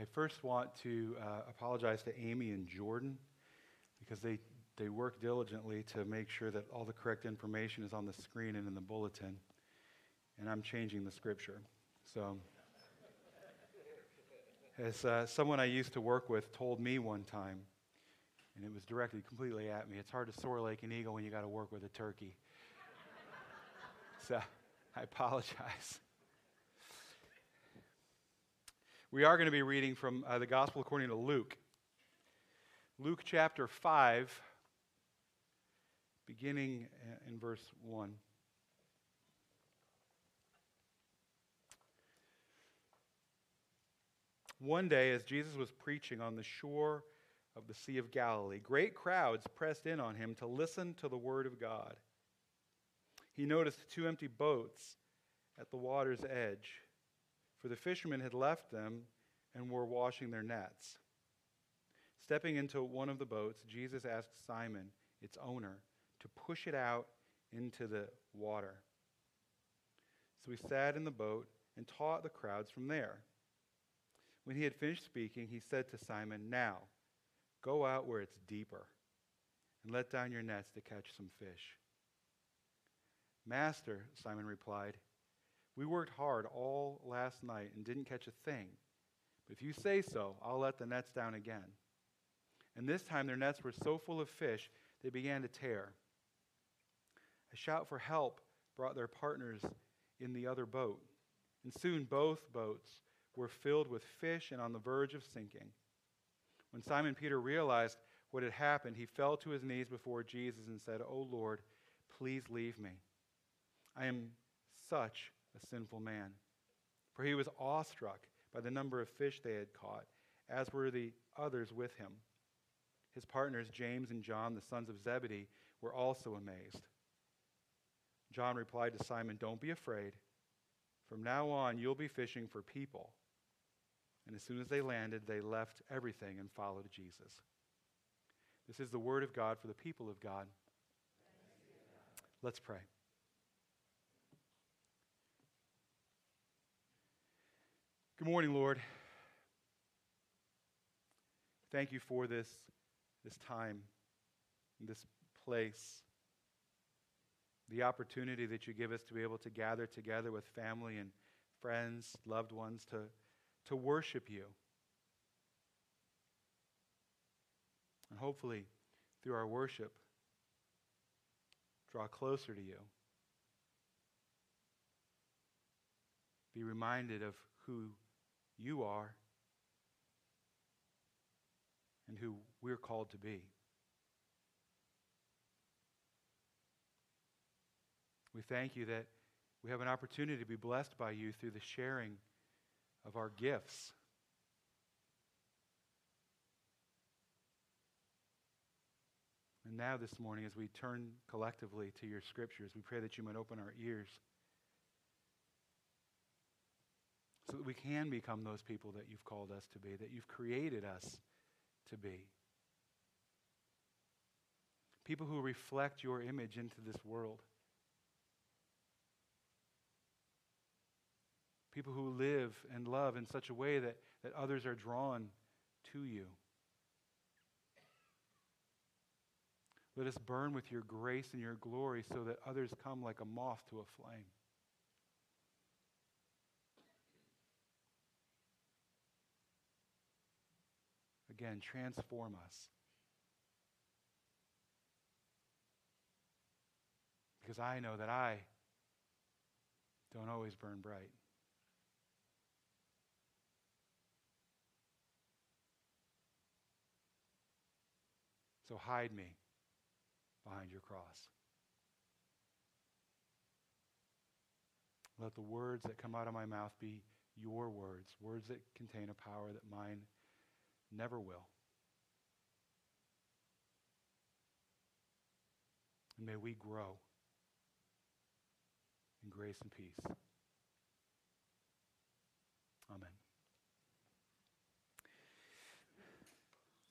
I first want to uh, apologize to Amy and Jordan because they, they work diligently to make sure that all the correct information is on the screen and in the bulletin. And I'm changing the scripture. So, as uh, someone I used to work with told me one time, and it was directed completely at me, it's hard to soar like an eagle when you got to work with a turkey. so, I apologize. We are going to be reading from uh, the Gospel according to Luke. Luke chapter 5, beginning in verse 1. One day, as Jesus was preaching on the shore of the Sea of Galilee, great crowds pressed in on him to listen to the word of God. He noticed two empty boats at the water's edge for the fishermen had left them and were washing their nets. Stepping into one of the boats, Jesus asked Simon, its owner, to push it out into the water. So he sat in the boat and taught the crowds from there. When he had finished speaking, he said to Simon, Now, go out where it's deeper and let down your nets to catch some fish. Master, Simon replied, we worked hard all last night and didn't catch a thing. But if you say so, I'll let the nets down again. And this time their nets were so full of fish, they began to tear. A shout for help brought their partners in the other boat. And soon both boats were filled with fish and on the verge of sinking. When Simon Peter realized what had happened, he fell to his knees before Jesus and said, "O Lord, please leave me. I am such a sinful man. For he was awestruck by the number of fish they had caught, as were the others with him. His partners, James and John, the sons of Zebedee, were also amazed. John replied to Simon, Don't be afraid. From now on, you'll be fishing for people. And as soon as they landed, they left everything and followed Jesus. This is the word of God for the people of God. Let's pray. Good morning, Lord. Thank you for this, this time, this place, the opportunity that you give us to be able to gather together with family and friends, loved ones, to, to worship you. And hopefully, through our worship, draw closer to you. Be reminded of who you are and who we're called to be. We thank you that we have an opportunity to be blessed by you through the sharing of our gifts. And now, this morning, as we turn collectively to your scriptures, we pray that you might open our ears so that we can become those people that you've called us to be, that you've created us to be. People who reflect your image into this world. People who live and love in such a way that, that others are drawn to you. Let us burn with your grace and your glory so that others come like a moth to a flame. Again, transform us. Because I know that I don't always burn bright. So hide me behind your cross. Let the words that come out of my mouth be your words, words that contain a power that mine never will. And may we grow in grace and peace. Amen.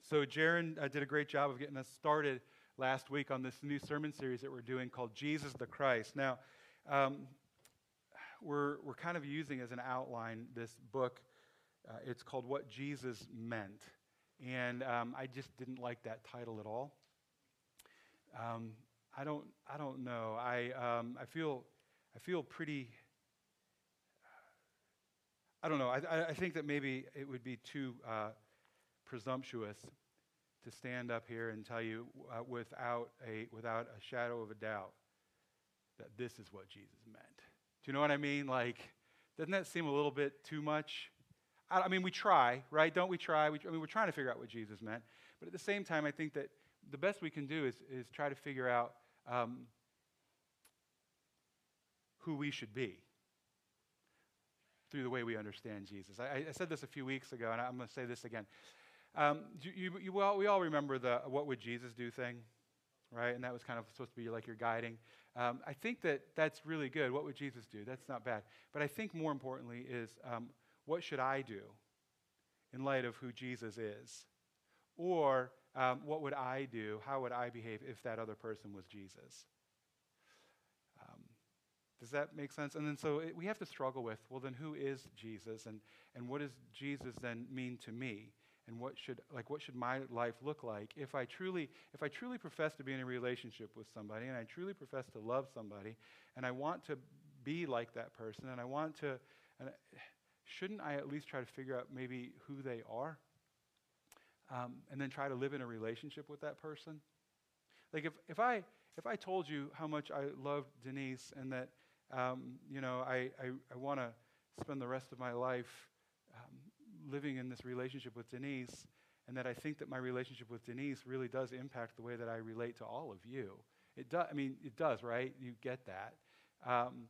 So, Jaron uh, did a great job of getting us started last week on this new sermon series that we're doing called Jesus the Christ. Now, um, we're, we're kind of using as an outline this book Uh, it's called What Jesus Meant. And um, I just didn't like that title at all. Um, I don't, I don't know. I, um, I feel, I feel pretty. I don't know. I, I think that maybe it would be too uh, presumptuous to stand up here and tell you uh, without a without a shadow of a doubt that this is what Jesus meant. Do you know what I mean? Like, doesn't that seem a little bit too much? I, mean, we try, right? Don't we try? We, I mean, we're trying to figure out what Jesus meant. But at the same time, I think that the best we can do is, is try to figure out um, who we should be through the way we understand Jesus. I, I said this a few weeks ago, and I'm going to say this again. Um, you, you, you, we all remember the what would Jesus do thing, right? And that was kind of supposed to be like your guiding. Um, I think that that's really good. What would Jesus do? That's not bad. But I think more importantly is um, what should I do in light of who Jesus is? Or um, what would I do? How would I behave if that other person was Jesus? Um, does that make sense? And then so it, we have to struggle with well, then who is Jesus? And, and what does Jesus then mean to me? and what should like what should my life look like if I truly if I truly profess to be in a relationship with somebody and I truly profess to love somebody and I want to be like that person and I want to and shouldn't I at least try to figure out maybe who they are um, and then try to live in a relationship with that person like if, if I if I told you how much I loved Denise and that um, you know I, I, I want to spend the rest of my life um, living in this relationship with Denise, and that I think that my relationship with Denise really does impact the way that I relate to all of you. It does. I mean, it does, right? You get that. Um,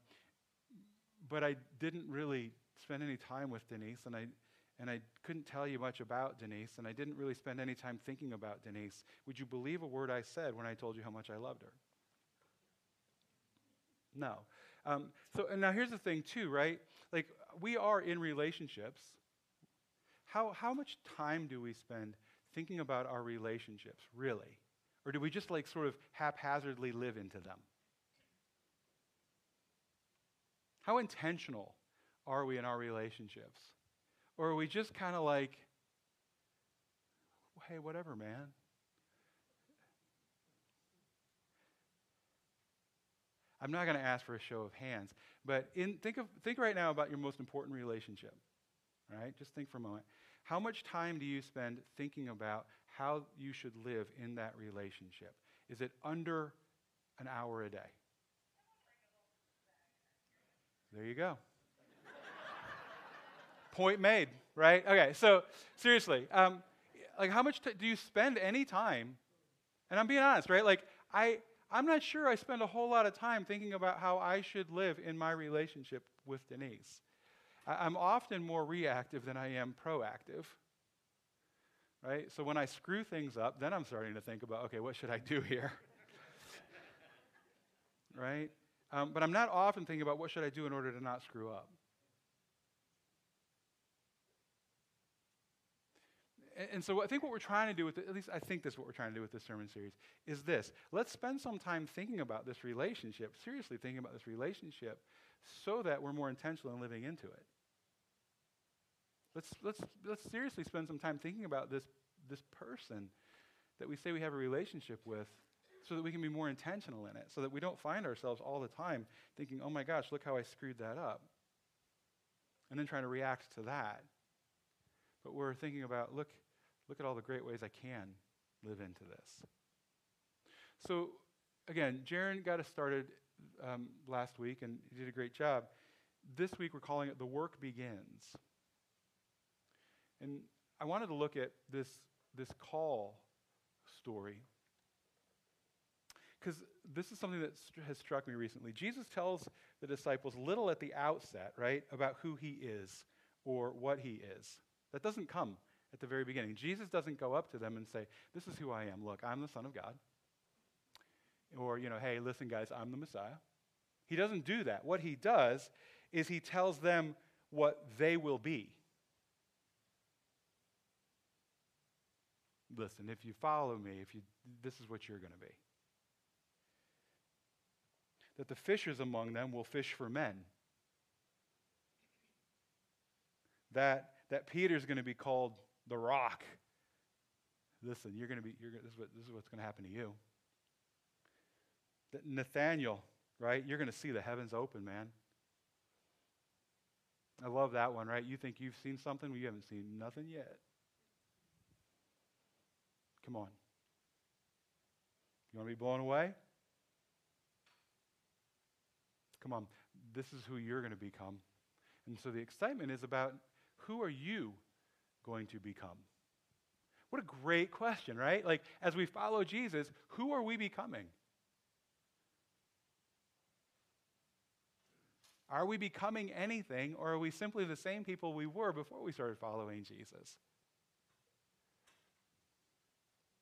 but I didn't really spend any time with Denise, and I and I couldn't tell you much about Denise, and I didn't really spend any time thinking about Denise. Would you believe a word I said when I told you how much I loved her? No. Um, so, and now here's the thing, too, right? Like, we are in relationships, how, how much time do we spend thinking about our relationships, really? Or do we just like sort of haphazardly live into them? How intentional are we in our relationships? Or are we just kind of like, hey, whatever, man? I'm not going to ask for a show of hands, but in, think, of, think right now about your most important relationship. All right, Just think for a moment. How much time do you spend thinking about how you should live in that relationship? Is it under an hour a day? There you go. Point made, right? Okay, so seriously, um, like how much t- do you spend any time? And I'm being honest, right? Like I, I'm not sure I spend a whole lot of time thinking about how I should live in my relationship with Denise. I'm often more reactive than I am proactive. Right? So when I screw things up, then I'm starting to think about, okay, what should I do here? right? Um, but I'm not often thinking about what should I do in order to not screw up. And, so I think what we're trying to do with, the, at least I think this is what we're trying to do with this sermon series, is this. Let's spend some time thinking about this relationship, seriously thinking about this relationship, so that we're more intentional in living into it. Let's, let's, let's seriously spend some time thinking about this, this person that we say we have a relationship with so that we can be more intentional in it, so that we don't find ourselves all the time thinking, oh my gosh, look how I screwed that up. And then trying to react to that. But we're thinking about, look, look at all the great ways I can live into this. So, again, Jaron got us started um, last week, and he did a great job. This week, we're calling it The Work Begins. And I wanted to look at this, this call story because this is something that st- has struck me recently. Jesus tells the disciples little at the outset, right, about who he is or what he is. That doesn't come at the very beginning. Jesus doesn't go up to them and say, This is who I am. Look, I'm the Son of God. Or, you know, hey, listen, guys, I'm the Messiah. He doesn't do that. What he does is he tells them what they will be. Listen, if you follow me, if you this is what you're going to be. That the fishers among them will fish for men. That that Peter's going to be called the rock. Listen, you're going to be, you're, this, is what, this is what's going to happen to you. Nathaniel, right? You're going to see the heavens open, man. I love that one, right? You think you've seen something? Well, you haven't seen nothing yet. Come on. You want to be blown away? Come on. This is who you're going to become. And so the excitement is about who are you going to become? What a great question, right? Like, as we follow Jesus, who are we becoming? Are we becoming anything, or are we simply the same people we were before we started following Jesus?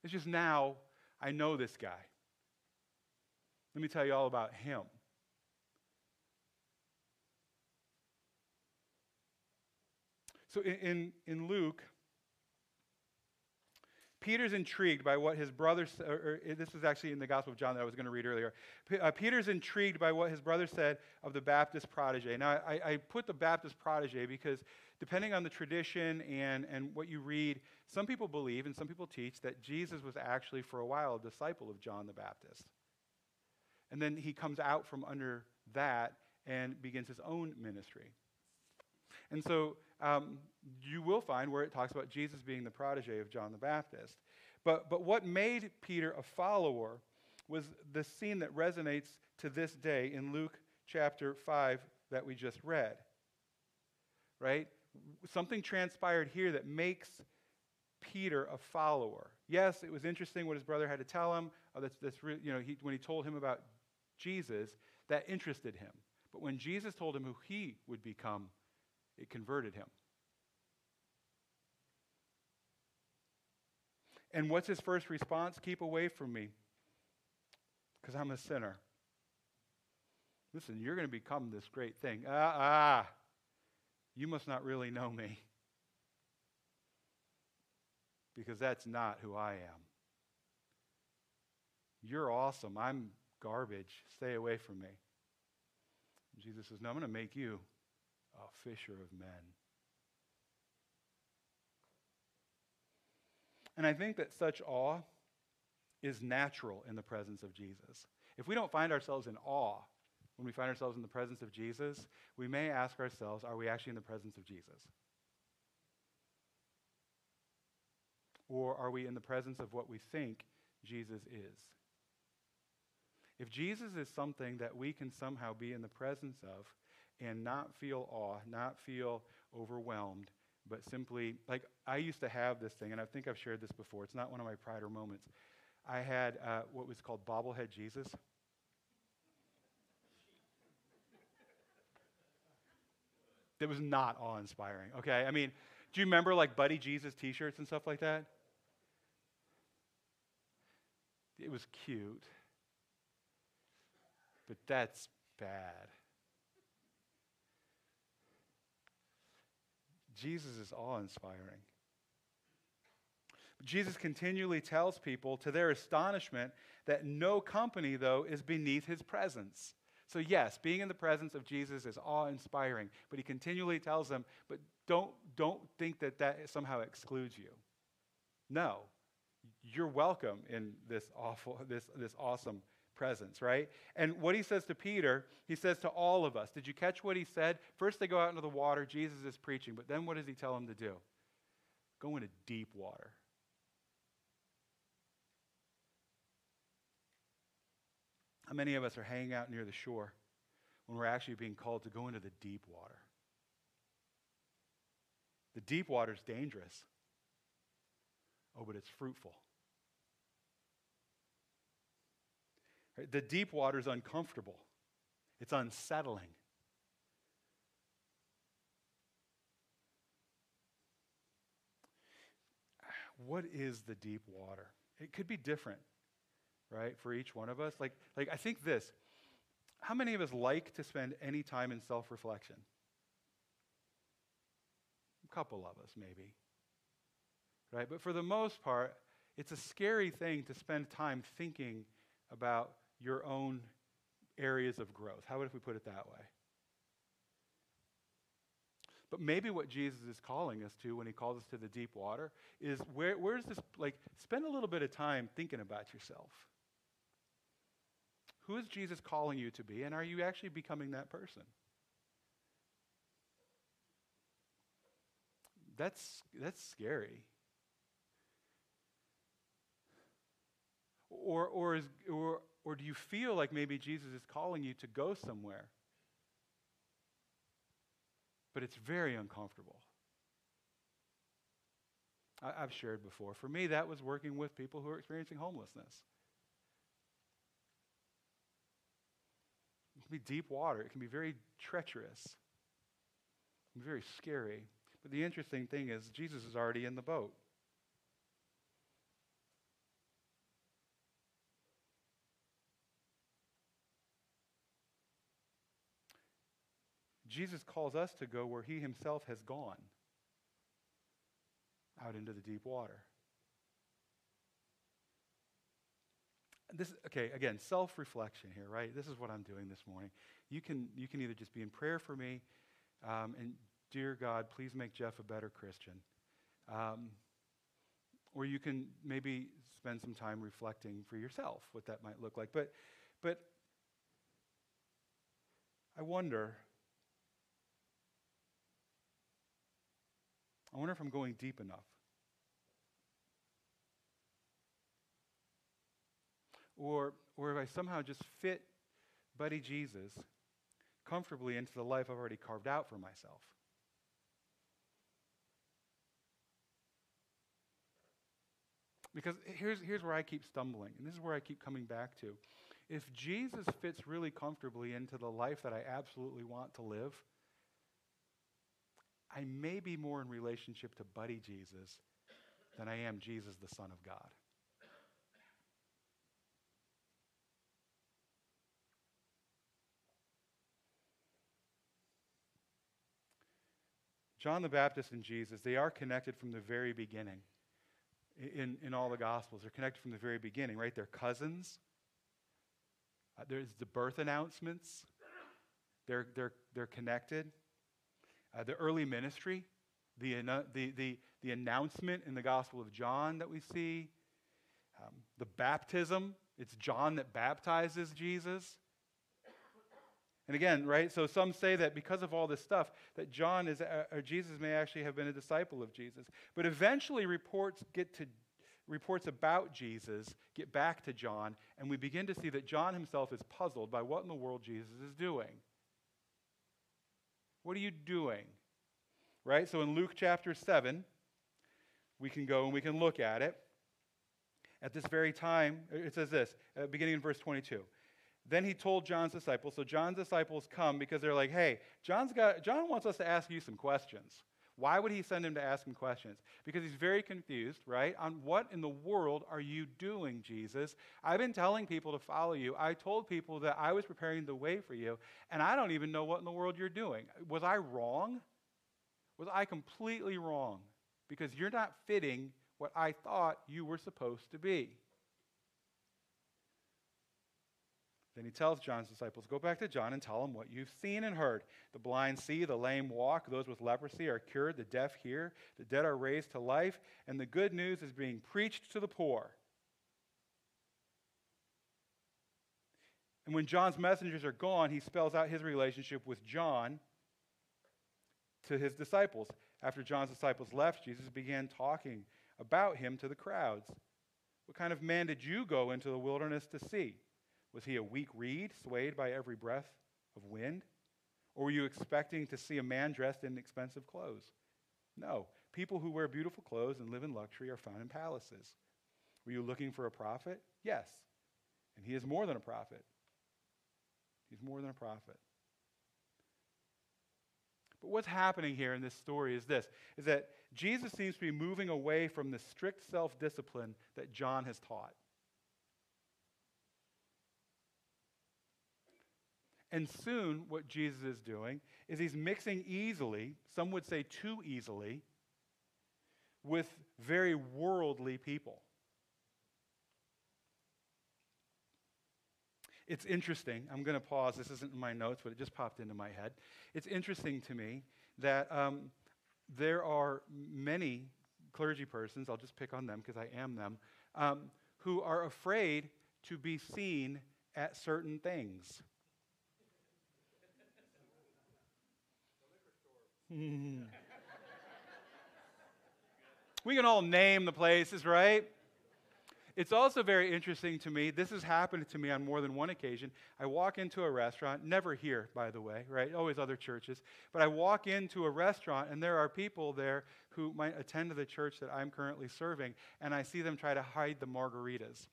It's just now I know this guy. Let me tell you all about him. So in, in, in Luke, Peter's intrigued by what his brother, or, or, this is actually in the Gospel of John that I was going to read earlier. P- uh, Peter's intrigued by what his brother said of the Baptist protege. Now, I, I, put the Baptist protege because depending on the tradition and, and what you read, some people believe and some people teach that Jesus was actually, for a while, a disciple of John the Baptist. And then he comes out from under that and begins his own ministry. And so um, you will find where it talks about Jesus being the protege of John the Baptist. But, but what made Peter a follower was the scene that resonates to this day in Luke chapter 5 that we just read. Right? Something transpired here that makes Peter a follower. Yes, it was interesting what his brother had to tell him. Oh, that's, that's re- you know, he, when he told him about Jesus, that interested him. But when Jesus told him who he would become, it converted him. And what's his first response? Keep away from me, because I'm a sinner. Listen, you're going to become this great thing. Ah, ah, you must not really know me, because that's not who I am. You're awesome. I'm garbage. Stay away from me. Jesus says, No, I'm going to make you a fisher of men. And I think that such awe is natural in the presence of Jesus. If we don't find ourselves in awe when we find ourselves in the presence of Jesus, we may ask ourselves, are we actually in the presence of Jesus? Or are we in the presence of what we think Jesus is? If Jesus is something that we can somehow be in the presence of and not feel awe, not feel overwhelmed, but simply, like, I used to have this thing, and I think I've shared this before. It's not one of my prider moments. I had uh, what was called bobblehead Jesus. That was not awe inspiring, okay? I mean, do you remember like Buddy Jesus t shirts and stuff like that? It was cute but that's bad. Jesus is awe inspiring. Jesus continually tells people, to their astonishment, that no company, though, is beneath his presence. So, yes, being in the presence of Jesus is awe inspiring, but he continually tells them, but don't, don't think that that somehow excludes you. No, you're welcome in this awful, this, this awesome presence, right? And what he says to Peter, he says to all of us. Did you catch what he said? First, they go out into the water. Jesus is preaching. But then what does he tell them to do? Go into deep water. How many of us are hanging out near the shore when we're actually being called to go into the deep water? The deep water is dangerous. Oh, but it's fruitful. The deep water is uncomfortable, it's unsettling. What is the deep water? It could be different, right, for each one of us. Like, like I think this how many of us like to spend any time in self reflection? A couple of us, maybe. Right? But for the most part, it's a scary thing to spend time thinking about your own areas of growth. How would if we put it that way? But maybe what Jesus is calling us to when he calls us to the deep water is where, where's this, like, spend a little bit of time thinking about yourself. Who is Jesus calling you to be, and are you actually becoming that person? That's, that's scary. Or, or, is, or, or do you feel like maybe Jesus is calling you to go somewhere? But it's very uncomfortable. I, have shared before. For me, that was working with people who are experiencing homelessness. It can be deep water, it can be very treacherous, it can be very scary. But the interesting thing is, Jesus is already in the boat. Jesus calls us to go where he himself has gone out into the deep water. This, okay, again, self reflection here, right? This is what I'm doing this morning. You can, you can either just be in prayer for me, um, and dear God, please make Jeff a better Christian. Um, or you can maybe spend some time reflecting for yourself what that might look like. But, but I wonder I wonder if I'm going deep enough. Or, or if I somehow just fit Buddy Jesus comfortably into the life I've already carved out for myself. Because here's, here's where I keep stumbling, and this is where I keep coming back to. If Jesus fits really comfortably into the life that I absolutely want to live, I may be more in relationship to Buddy Jesus than I am Jesus, the Son of God. John the Baptist and Jesus, they are connected from the very beginning. In, in all the Gospels, they're connected from the very beginning, right? They're cousins. Uh, there's the birth announcements. They're, they're, they're connected. Uh, the early ministry, the, the, the, the announcement in the Gospel of John that we see, um, the baptism, it's John that baptizes Jesus. And again, right? So some say that because of all this stuff, that John is, uh, or Jesus may actually have been a disciple of Jesus. But eventually, reports get to reports about Jesus get back to John, and we begin to see that John himself is puzzled by what in the world Jesus is doing. What are you doing? Right? So in Luke chapter 7, we can go and we can look at it. At this very time, it says this, uh, beginning in verse 22. Then he told John's disciples. So John's disciples come because they're like, hey, John's got, John wants us to ask you some questions. Why would he send him to ask him questions? Because he's very confused, right? On what in the world are you doing, Jesus? I've been telling people to follow you. I told people that I was preparing the way for you, and I don't even know what in the world you're doing. Was I wrong? Was I completely wrong? Because you're not fitting what I thought you were supposed to be. Then he tells John's disciples, Go back to John and tell him what you've seen and heard. The blind see, the lame walk, those with leprosy are cured, the deaf hear, the dead are raised to life, and the good news is being preached to the poor. And when John's messengers are gone, he spells out his relationship with John to his disciples. After John's disciples left, Jesus began talking about him to the crowds. What kind of man did you go into the wilderness to see? Was he a weak reed, swayed by every breath of wind? Or were you expecting to see a man dressed in expensive clothes? No. People who wear beautiful clothes and live in luxury are found in palaces. Were you looking for a prophet? Yes. And he is more than a prophet. He's more than a prophet. But what's happening here in this story is this is that Jesus seems to be moving away from the strict self-discipline that John has taught. And soon, what Jesus is doing is he's mixing easily, some would say too easily, with very worldly people. It's interesting. I'm going to pause. This isn't in my notes, but it just popped into my head. It's interesting to me that um, there are many clergy persons, I'll just pick on them because I am them, um, who are afraid to be seen at certain things. we can all name the places, right? It's also very interesting to me. This has happened to me on more than one occasion. I walk into a restaurant, never here, by the way, right? Always other churches. But I walk into a restaurant, and there are people there who might attend the church that I'm currently serving, and I see them try to hide the margaritas.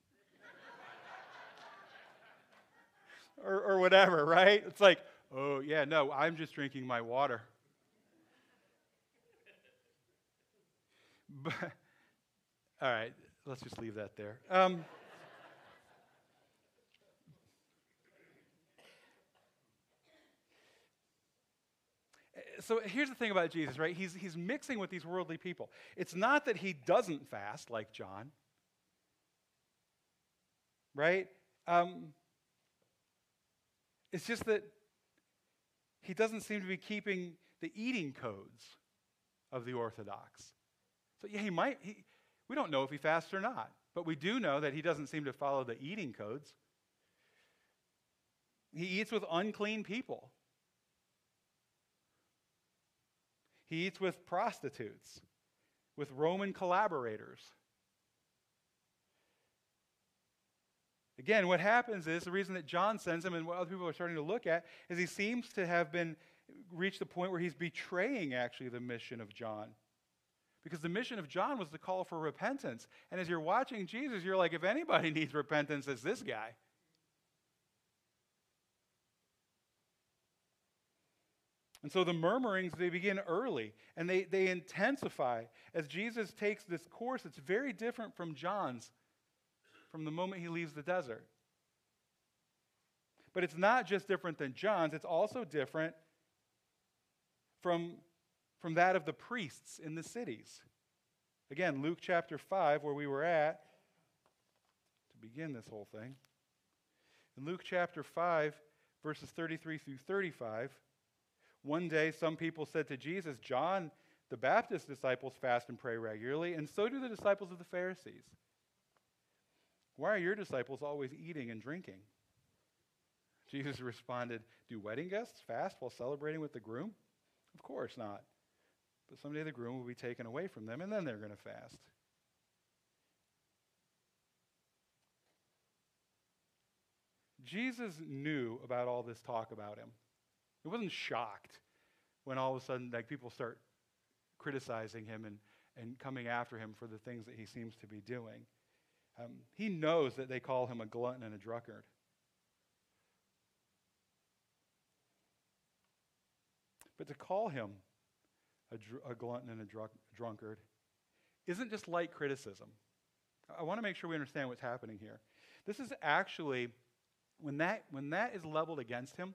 or, or whatever, right? It's like, oh, yeah, no, I'm just drinking my water. But, all right, let's just leave that there. Um, so here's the thing about Jesus, right? He's, he's mixing with these worldly people. It's not that he doesn't fast like John, right? Um, it's just that he doesn't seem to be keeping the eating codes of the Orthodox. So, yeah, he might, he, we don't know if he fasts or not, but we do know that he doesn't seem to follow the eating codes. He eats with unclean people, he eats with prostitutes, with Roman collaborators. Again, what happens is the reason that John sends him and what other people are starting to look at is he seems to have been reached the point where he's betraying actually the mission of John. Because the mission of John was to call for repentance. And as you're watching Jesus, you're like, if anybody needs repentance, it's this guy. And so the murmurings, they begin early and they, they intensify as Jesus takes this course. It's very different from John's from the moment he leaves the desert. But it's not just different than John's, it's also different from from that of the priests in the cities. Again, Luke chapter 5, where we were at to begin this whole thing. In Luke chapter 5, verses 33 through 35, one day some people said to Jesus, John the Baptist's disciples fast and pray regularly, and so do the disciples of the Pharisees. Why are your disciples always eating and drinking? Jesus responded, Do wedding guests fast while celebrating with the groom? Of course not. But someday the groom will be taken away from them, and then they're going to fast. Jesus knew about all this talk about him. He wasn't shocked when all of a sudden like people start criticizing him and, and coming after him for the things that he seems to be doing. Um, he knows that they call him a glutton and a drunkard. But to call him a, dr- a glutton and a dr- drunkard isn't just light criticism. I want to make sure we understand what's happening here. This is actually, when that, when that is leveled against him,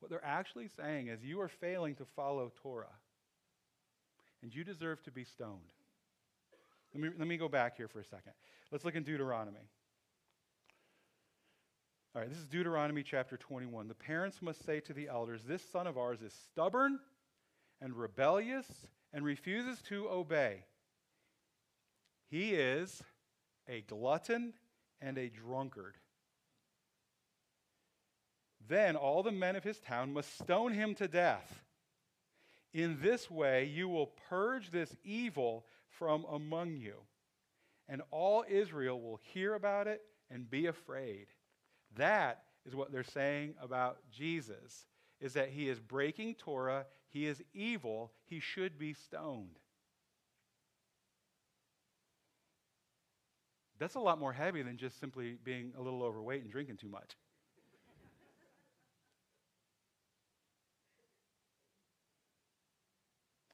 what they're actually saying is you are failing to follow Torah, and you deserve to be stoned. Let me, let me go back here for a second. Let's look in Deuteronomy. All right, this is Deuteronomy chapter 21. The parents must say to the elders, This son of ours is stubborn and rebellious and refuses to obey. He is a glutton and a drunkard. Then all the men of his town must stone him to death. In this way, you will purge this evil from among you, and all Israel will hear about it and be afraid. That is what they're saying about Jesus is that he is breaking Torah, he is evil, he should be stoned. That's a lot more heavy than just simply being a little overweight and drinking too much.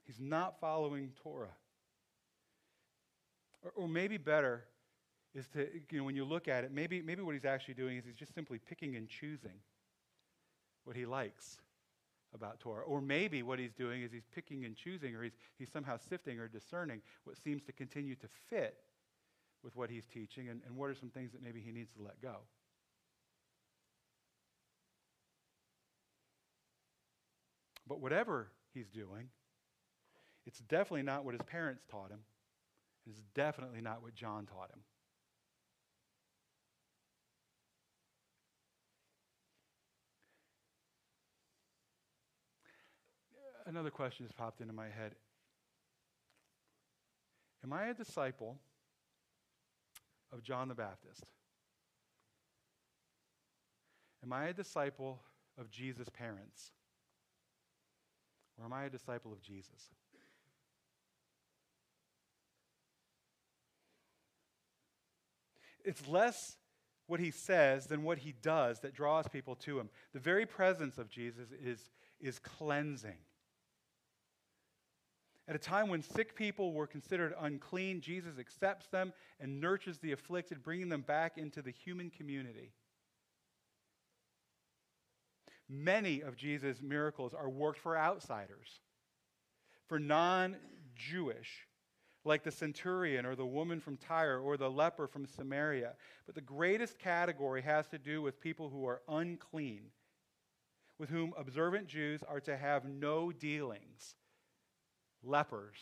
He's not following Torah. Or, or, maybe better is to, you know, when you look at it, maybe, maybe what he's actually doing is he's just simply picking and choosing what he likes about Torah. Or maybe what he's doing is he's picking and choosing, or he's, he's somehow sifting or discerning what seems to continue to fit with what he's teaching, and, and what are some things that maybe he needs to let go. But whatever he's doing. It's definitely not what his parents taught him. It's definitely not what John taught him. Another question has popped into my head. Am I a disciple of John the Baptist? Am I a disciple of Jesus' parents? Or am I a disciple of Jesus? It's less what he says than what he does that draws people to him. The very presence of Jesus is, is cleansing. At a time when sick people were considered unclean, Jesus accepts them and nurtures the afflicted, bringing them back into the human community. Many of Jesus' miracles are worked for outsiders, for non Jewish, like the centurion or the woman from Tyre or the leper from Samaria. But the greatest category has to do with people who are unclean, with whom observant Jews are to have no dealings lepers,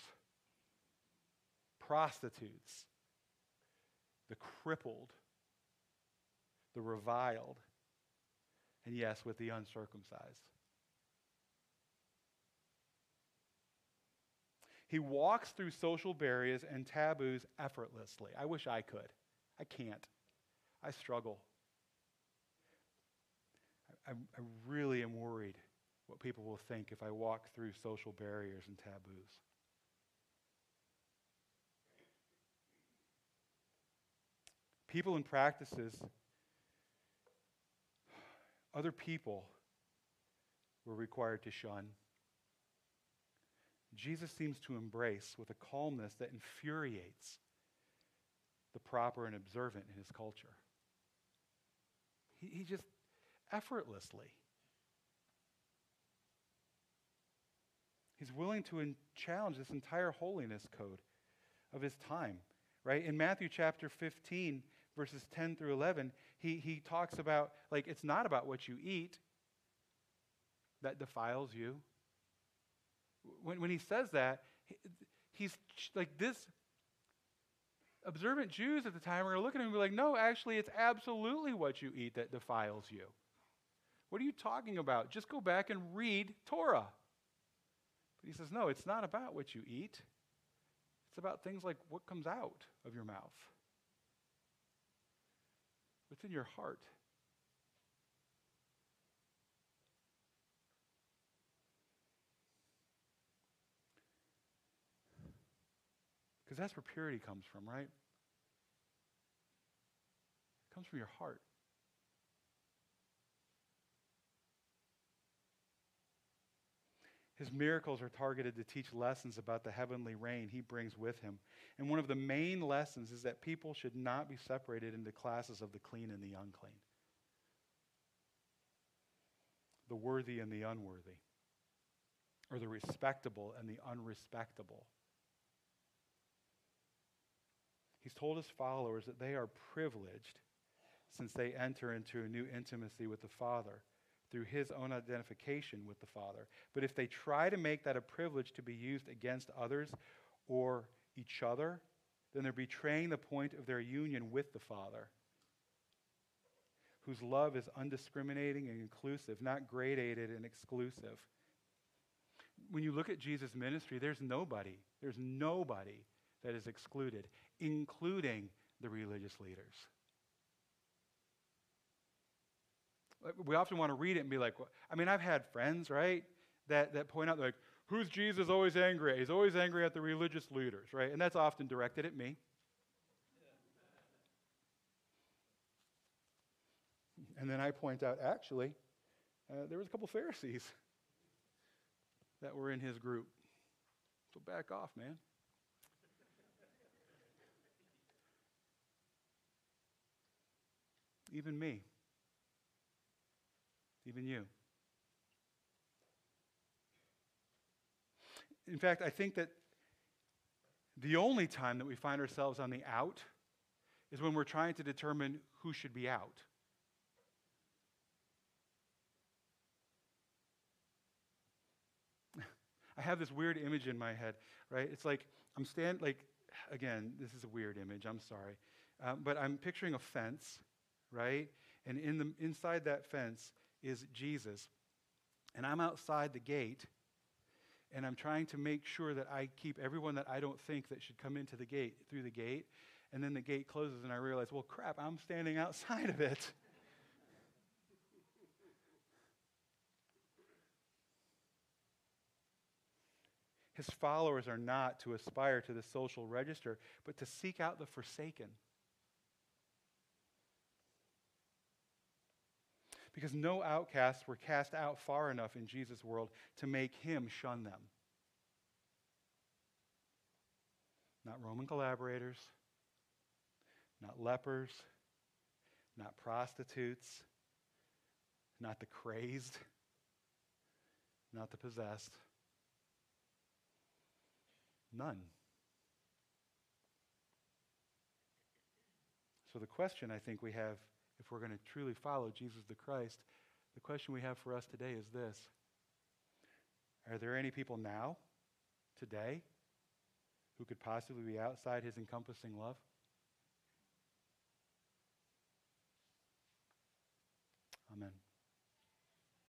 prostitutes, the crippled, the reviled, and yes, with the uncircumcised. He walks through social barriers and taboos effortlessly. I wish I could. I can't. I struggle. I, I, really am worried what people will think if I walk through social barriers and taboos. People and practices, other people were required to shun. Jesus seems to embrace with a calmness that infuriates the proper and observant in his culture. He, he just effortlessly He's willing to challenge this entire holiness code of his time, right? In Matthew chapter 15, verses 10 through 11, he, he talks about, like, it's not about what you eat that defiles you. When, when he says that, he's like, this observant Jews at the time are going to look at him and be like, no, actually, it's absolutely what you eat that defiles you. What are you talking about? Just go back and read Torah. He says, no, it's not about what you eat. It's about things like what comes out of your mouth, what's in your heart. Because that's where purity comes from, right? It comes from your heart. His miracles are targeted to teach lessons about the heavenly reign he brings with him. And one of the main lessons is that people should not be separated into classes of the clean and the unclean, the worthy and the unworthy, or the respectable and the unrespectable. He's told his followers that they are privileged since they enter into a new intimacy with the Father through his own identification with the Father. But if they try to make that a privilege to be used against others or each other, then they're betraying the point of their union with the Father, whose love is undiscriminating and inclusive, not gradated and exclusive. When you look at Jesus' ministry, there's nobody, there's nobody that is excluded, including the religious leaders. We often want to read it and be like, well, I mean, I've had friends, right, that, that point out, like, who's Jesus always angry at? He's always angry at the religious leaders, right? And that's often directed at me. And then I point out, actually, uh, there was a couple Pharisees that were in his group. So back off, man. Even me even you. In fact, I think that the only time that we find ourselves on the out is when we're trying to determine who should be out. I have this weird image in my head, right? It's like I'm standing, like again, this is a weird image. I'm sorry, um, but I'm picturing a fence, right? And in the inside that fence is Jesus, and I'm outside the gate, and I'm trying to make sure that I keep everyone that I don't think that should come into the gate through the gate, and then the gate closes, and I realize, well, crap, I'm standing outside of it. His followers are not to aspire to the social register, but to seek out the forsaken. Because no outcasts were cast out far enough in Jesus' world to make him shun them. Not Roman collaborators, not lepers, not prostitutes, not the crazed, not the possessed None. So, the question I think we have, if we're going to truly follow Jesus the Christ, the question we have for us today is this Are there any people now, today, who could possibly be outside his encompassing love?